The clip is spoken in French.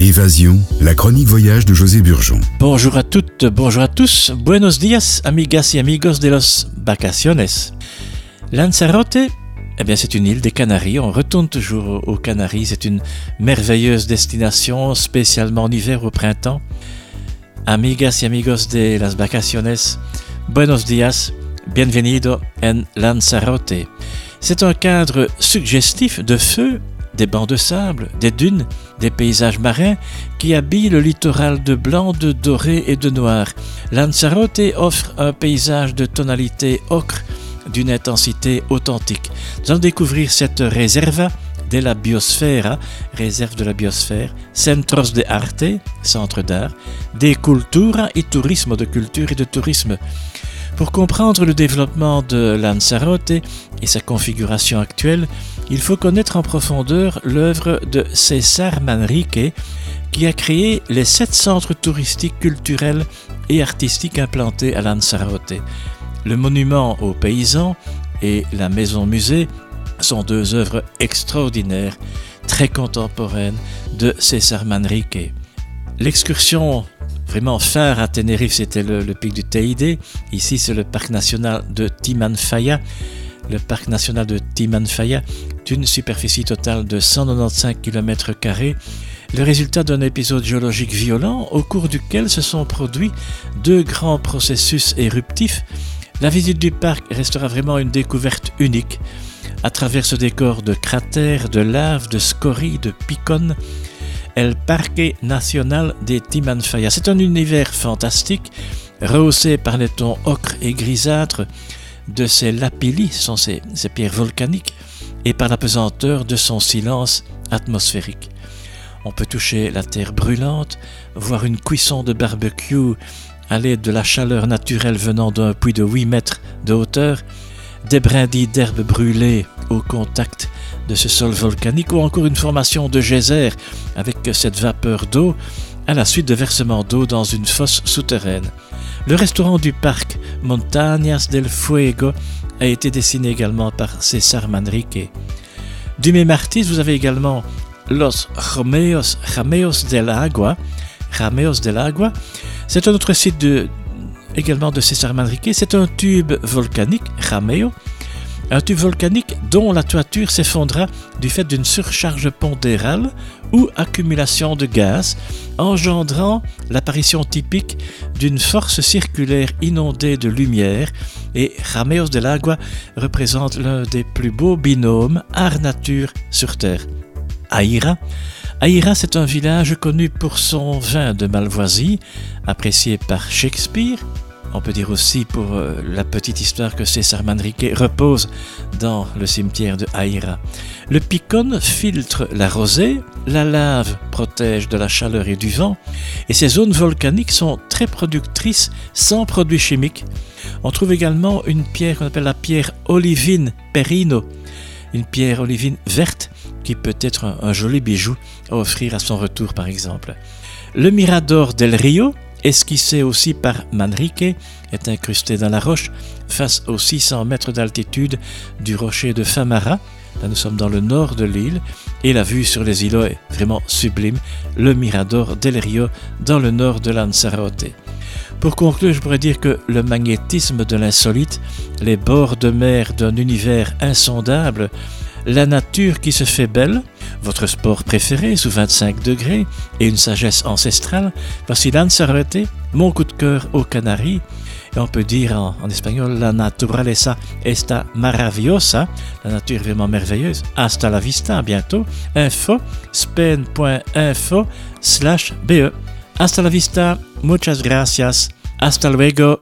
Évasion, la chronique voyage de José Burgeon. Bonjour à toutes, bonjour à tous. Buenos días, amigas y amigos de los vacaciones. Lanzarote, eh bien, c'est une île des Canaries. On retourne toujours aux Canaries. C'est une merveilleuse destination, spécialement en hiver ou au printemps. Amigas y amigos de las vacaciones, buenos días, bienvenido en Lanzarote. C'est un cadre suggestif de feu des bancs de sable, des dunes, des paysages marins qui habillent le littoral de blanc, de doré et de noir. Lanzarote offre un paysage de tonalité ocre d'une intensité authentique. Nous allons découvrir cette réserva de la biosfera, réserve de la biosphère, centros de arte, centre d'art, de cultura et tourisme, de culture et de tourisme. Pour comprendre le développement de Lanzarote et sa configuration actuelle, il faut connaître en profondeur l'œuvre de César Manrique, qui a créé les sept centres touristiques culturels et artistiques implantés à Lanzarote. Le monument aux paysans et la maison musée sont deux œuvres extraordinaires, très contemporaines de César Manrique. L'excursion vraiment phare à Tenerife, c'était le, pic du Teide. Ici, c'est le parc national de Timanfaya. Le parc national de Timanfaya, d'une superficie totale de 195 km, le résultat d'un épisode géologique violent au cours duquel se sont produits deux grands processus éruptifs. La visite du parc restera vraiment une découverte unique. À travers ce décor de cratères, de laves, de scories, de picones, El Parque Nacional de Timanfaya. C'est un univers fantastique, rehaussé par les tons ocre et grisâtres de ses lapillis, sont ces, ces pierres volcaniques, et par la pesanteur de son silence atmosphérique. On peut toucher la terre brûlante, voir une cuisson de barbecue à l'aide de la chaleur naturelle venant d'un puits de 8 mètres de hauteur, des brindilles d'herbe brûlées au contact de ce sol volcanique ou encore une formation de geyser avec cette vapeur d'eau à la suite de versements d'eau dans une fosse souterraine. Le restaurant du parc Montañas del Fuego a été dessiné également par César Manrique. Du même artiste, vous avez également Los Romeos, Rameos del Agua. Rameos del Agua, c'est un autre site de, également de César Manrique. C'est un tube volcanique, Rameo, un tube volcanique dont la toiture s'effondra du fait d'une surcharge pondérale ou accumulation de gaz, engendrant l'apparition typique d'une force circulaire inondée de lumière, et Rameos de l'Agua représente l'un des plus beaux binômes art-nature sur Terre. Aïra Aïra, c'est un village connu pour son vin de Malvoisie, apprécié par Shakespeare, on peut dire aussi pour euh, la petite histoire que César Manrique repose dans le cimetière de Haïra. Le picon filtre la rosée, la lave protège de la chaleur et du vent, et ces zones volcaniques sont très productrices sans produits chimiques. On trouve également une pierre qu'on appelle la pierre olivine perino, une pierre olivine verte qui peut être un joli bijou à offrir à son retour par exemple. Le Mirador del Rio, esquissé aussi par Manrique, est incrusté dans la roche face aux 600 mètres d'altitude du rocher de Famara. Là, nous sommes dans le nord de l'île et la vue sur les îlots est vraiment sublime. Le Mirador del Rio dans le nord de Lanzarote. Pour conclure, je pourrais dire que le magnétisme de l'insolite, les bords de mer d'un univers insondable, la nature qui se fait belle, votre sport préféré sous 25 degrés et une sagesse ancestrale, voici Lanzarote, mon coup de cœur aux Canaries. Et on peut dire en, espagnol, la naturaleza está maravillosa, la nature vraiment merveilleuse. Hasta la vista, bientôt. Info, spen.info slash be. Hasta la vista, muchas gracias, hasta luego.